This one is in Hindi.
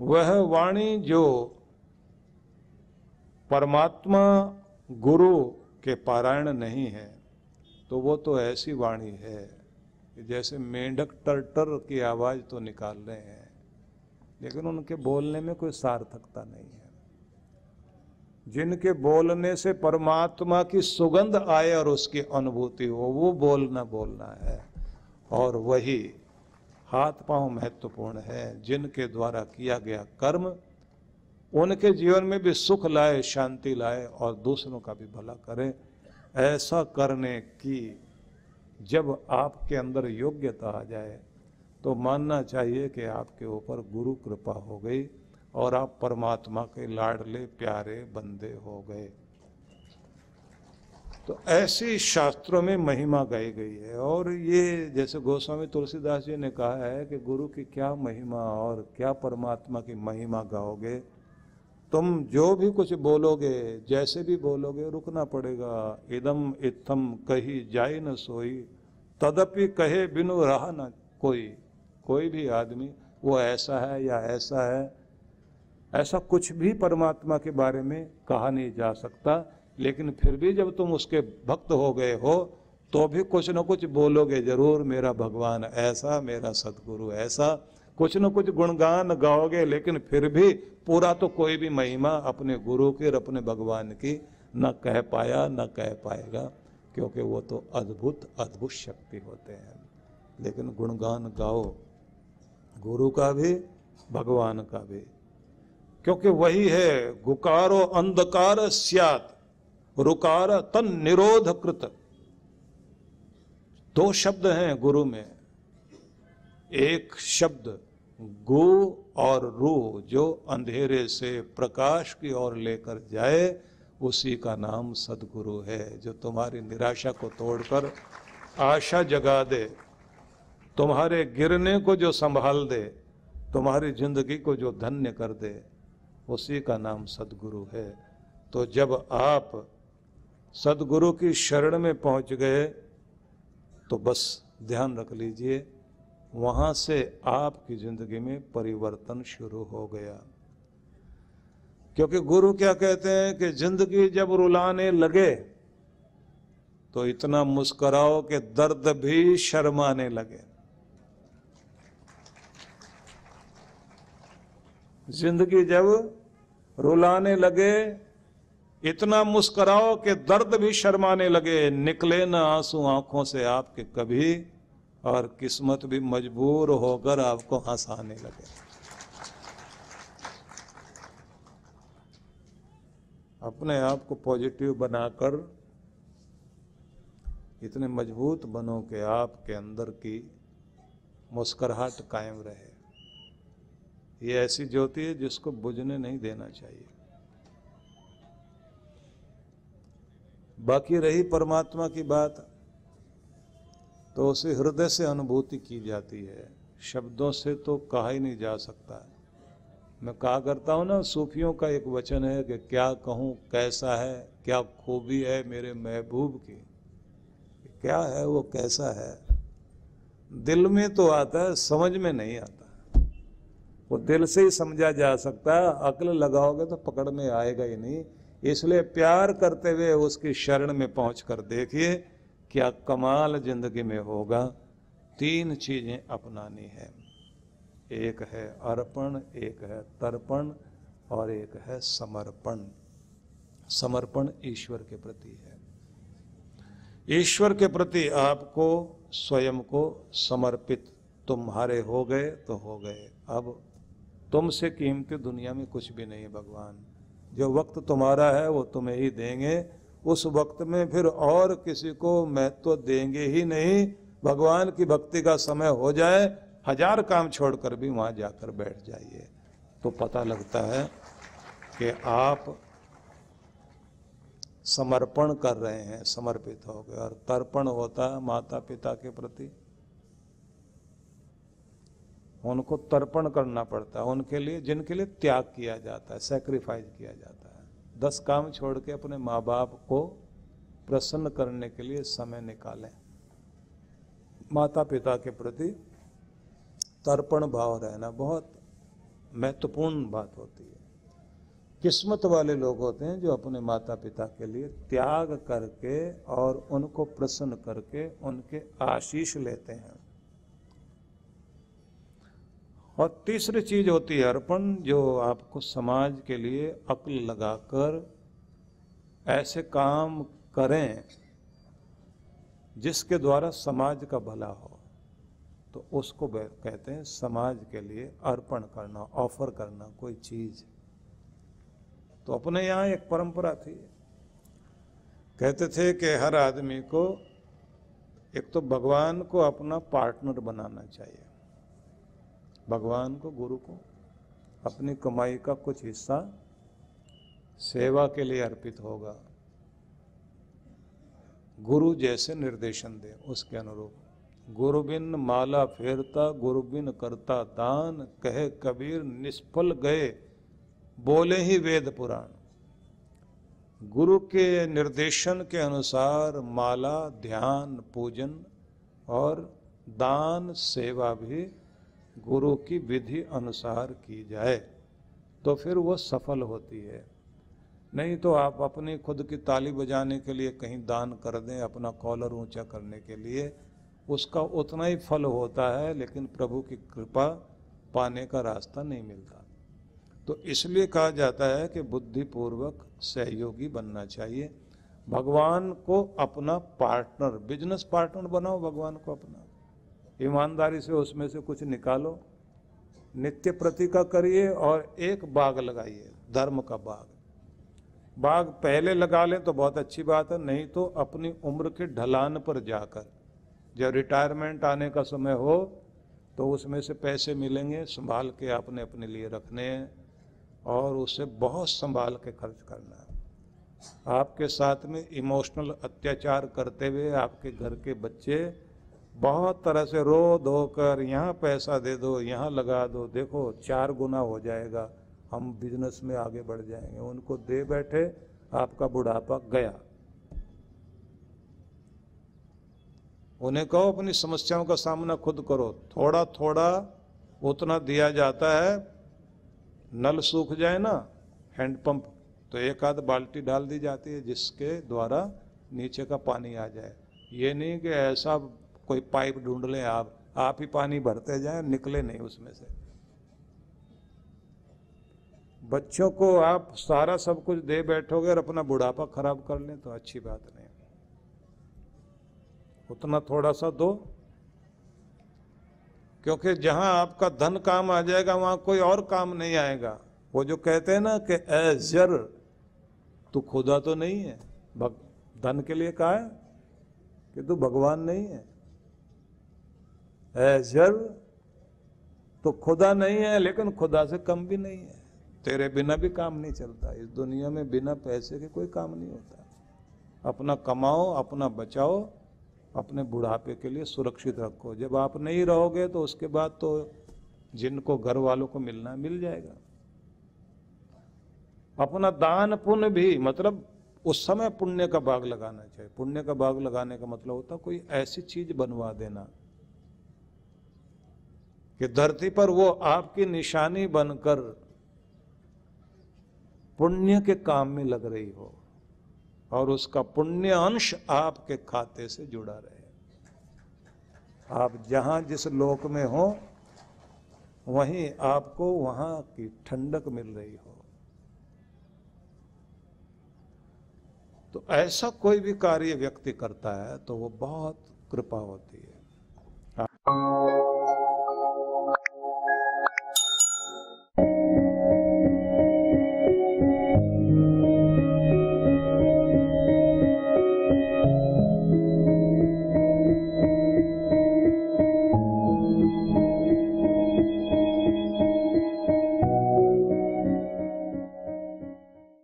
वह वाणी जो परमात्मा गुरु के पारायण नहीं है तो वो तो ऐसी वाणी है कि जैसे मेंढक टरटर की आवाज़ तो निकाल रहे हैं, लेकिन उनके बोलने में कोई सार्थकता नहीं है। जिनके बोलने से परमात्मा की सुगंध आए और उसकी अनुभूति हो, वो बोलना बोलना है, और वही हाथ पाँव महत्वपूर्ण है, जिनके द्वारा किया गया कर्म, उनके जीवन में भी सुख लाए, शांति लाए और दूसरों का भी भला करे। ऐसा करने की जब आपके अंदर योग्यता आ जाए तो मानना चाहिए कि आपके ऊपर गुरु कृपा हो गई और आप परमात्मा के लाडले, प्यारे बंदे हो गए। तो ऐसी शास्त्रों में महिमा गाई गई है। और ये जैसे गोस्वामी तुलसीदास जी ने कहा है कि गुरु की क्या महिमा और क्या परमात्मा की महिमा गाओगे? तुम जो भी कुछ बोलोगे, जैसे भी बोलोगे, रुकना पड़ेगा। इदम इत्थम कही जाई न सोई। तदपि कहे बिनु रहा न कोई। कोई भी आदमी, वो ऐसा है या ऐसा है, ऐसा कुछ भी परमात्मा के बारे में कहा नहीं जा सकता। लेकिन फिर भी जब तुम उसके भक्त हो गए हो तो भी कुछ न कुछ बोलोगे, ज़रूर मेरा भगवान ऐसा, मेरा सदगुरु ऐसा। कुछ न कुछ गुणगान गाओगे, लेकिन फिर भी पूरा तो कोई भी महिमा अपने गुरु की और अपने भगवान की न कह पाया, न कह पाएगा, क्योंकि वो तो अद्भुत अद्भुत शक्ति होते हैं। लेकिन गुणगान गाओ, गुरु का भी, भगवान का भी। क्योंकि वही है, गुकारो अंधकार सियात। रुकार तन निरोध कृत दो शब्द हैं गुरु में। एक शब्द गु और रू जो अंधेरे से प्रकाश की ओर लेकर जाए, उसी का नाम सदगुरु है, जो तुम्हारी निराशा को तोड़कर आशा जगा दे, तुम्हारे गिरने को जो संभाल दे, तुम्हारी ज़िंदगी को जो धन्य कर दे, उसी का नाम सदगुरु है। तो जब आप सदगुरु की शरण में पहुँच गए तो बस ध्यान रख लीजिए, वहाँ से आपकी ज़िंदगी में परिवर्तन शुरू हो गया। क्योंकि गुरु क्या कहते हैं कि ज़िंदगी जब रुलाने लगे तो इतना मुस्कुराओ कि दर्द भी शर्माने लगे। ज़िंदगी जब रुलाने लगे इतना मुस्कुराओ कि दर्द भी शर्माने लगे, निकले ना आँसू आँखों से आपके कभी, और किस्मत भी मजबूर होकर आपको हंसाने लगे। अपने आप को पॉजिटिव बनाकर, इतने मज़बूत बनो कि आपके अंदर की मुस्कुराहट कायम रहे। ये ऐसी ज्योति है जिसको बुझने नहीं देना चाहिए। बाकी रही परमात्मा की बात तो उसे हृदय से अनुभूति की जाती है। शब्दों से तो कहा ही नहीं जा सकता। मैं कहा करता हूँ ना, सूफियों का एक वचन है कि क्या कहूँ, कैसा है, क्या खूबी है मेरे महबूब की। क्या है वो, कैसा है? दिल में तो आता है, समझ में नहीं आता। वो दिल से ही समझा जा सकता है, अकल लगाओगे तो पकड़ में आएगा ही नहीं। इसलिए प्यार करते हुए उसकी शरण में पहुँच कर देखिए, क्या कमाल ज़िंदगी में होगा। तीन चीज़ें अपनानी है। एक है अर्पण, एक है तर्पण और एक है समर्पण। समर्पण ईश्वर के प्रति है। ईश्वर के प्रति आपको स्वयं को समर्पित। तुम्हारे हो गए तो हो गए। अब तुमसे कीमती दुनिया में कुछ भी नहीं भगवान। जो वक्त तुम्हारा है, वो तुम्हें ही देंगे। उस वक्त में फिर और किसी को महत्व तो देंगे ही नहीं। भगवान की भक्ति का समय हो जाए, हज़ार काम छोड़कर भी वहाँ जाकर बैठ जाइए। तो पता लगता है कि आप समर्पण कर रहे हैं, समर्पित हो गए। और तर्पण होता है माता पिता के प्रति। उनको तर्पण करना पड़ता है, उनके लिए, जिनके लिए त्याग किया जाता है सेक्रीफाइस किया जाता है। दस काम छोड़ के अपने माँ बाप को प्रसन्न करने के लिए समय निकालें। माता पिता के प्रति तर्पण भाव रहना बहुत महत्वपूर्ण बात होती है। किस्मत वाले लोग होते हैं जो अपने माता पिता के लिए त्याग करके और उनको प्रसन्न करके उनके आशीष लेते हैं। और तीसरी चीज़ होती है अर्पण, जो आपको समाज के लिए अक्ल लगाकर ऐसे काम करें जिसके द्वारा समाज का भला हो। तो उसको कहते हैं समाज के लिए अर्पण करना, ऑफ़र करना कोई चीज़। तो अपने यहाँ एक परंपरा थी। कहते थे कि हर आदमी को, एक तो भगवान को अपना पार्टनर बनाना चाहिए। भगवान को, गुरु को अपनी कमाई का कुछ हिस्सा सेवा के लिए अर्पित होगा। गुरु जैसे निर्देशन दे, उसके अनुरूप। गुरु बिन माला फेरता गुरु बिन करता दान, कहे कबीर निष्फल गए, बोले ही वेद पुराण। गुरु के निर्देशन के अनुसार माला, ध्यान, पूजन और दान, सेवा भी गुरु की विधि अनुसार की जाए तो फिर वो सफल होती है। नहीं तो आप अपनी खुद की ताली बजाने के लिए कहीं दान कर दें, अपना कॉलर ऊँचा करने के लिए, उसका उतना ही फल होता है, लेकिन प्रभु की कृपा पाने का रास्ता नहीं मिलता। तो इसलिए कहा जाता है कि बुद्धिपूर्वक सहयोगी बनना चाहिए। भगवान को अपना पार्टनर, बिज़नेस पार्टनर बनाओ, भगवान को अपना। ईमानदारी से उसमें से कुछ निकालो, नित्य प्रतिका करिए और एक बाग लगाइए, धर्म का बाग। बाग पहले लगा लें तो बहुत अच्छी बात है, नहीं तो अपनी उम्र के ढलान पर जाकर, जब रिटायरमेंट आने का समय हो तो उसमें से पैसे मिलेंगे, संभाल के आपने अपने लिए रखने हैं और उसे बहुत संभाल के खर्च करना है। आपके साथ में इमोशनल अत्याचार करते हुए आपके घर के बच्चे बहुत तरह से रो धो कर यहाँ पैसा दे दो, यहाँ लगा दो। देखो, चार गुना हो जाएगा। हम बिज़नेस में आगे बढ़ जाएँगे। उनको दे बैठे, आपका बुढ़ापा गया। उन्हें कहो, अपनी समस्याओं का सामना खुद करो। थोड़ा थोड़ा उतना दिया जाता है। नल सूख जाए ना हैंडपंप तो एक आध बाल्टी डाल दी जाती है, जिसके द्वारा नीचे का पानी आ जाए। ये नहीं कि ऐसा कोई पाइप ढूंढ लें आप आप ही पानी भरते जाए, निकले नहीं उसमें से। बच्चों को आप सारा सब कुछ दे बैठोगे और अपना बुढ़ापा खराब कर लें तो अच्छी बात नहीं। उतना थोड़ा सा दो, क्योंकि जहाँ आपका धन काम आ जाएगा, वहाँ कोई और काम नहीं आएगा। वो जो कहते हैं ना कि एजर तू खुदा तो नहीं है धन के लिए कहा है कि तू भगवान नहीं है। एजर तो खुदा नहीं है, लेकिन खुदा से कम भी नहीं है। तेरे बिना भी काम नहीं चलता। इस दुनिया में बिना पैसे के कोई काम नहीं होता। अपना कमाओ, अपना बचाओ, अपने बुढ़ापे के लिए सुरक्षित रखो। जब आप नहीं रहोगे तो उसके बाद तो जिनको घर वालों को मिलना मिल जाएगा। अपना दान पुण्य भी मतलब उस समय पुण्य का बाग लगाना चाहिए। पुण्य का बाग लगाने का मतलब होता कोई ऐसी चीज़ बनवा देना। कि धरती पर वो आपकी निशानी बनकर पुण्य के काम में लग रही हो और उसका पुण्य अंश आपके खाते से जुड़ा रहे। आप जहाँ जिस लोक में हो, वहीं आपको वहाँ की ठंडक मिल रही हो। तो ऐसा कोई भी कार्य व्यक्ति करता है तो वो बहुत कृपा होती है।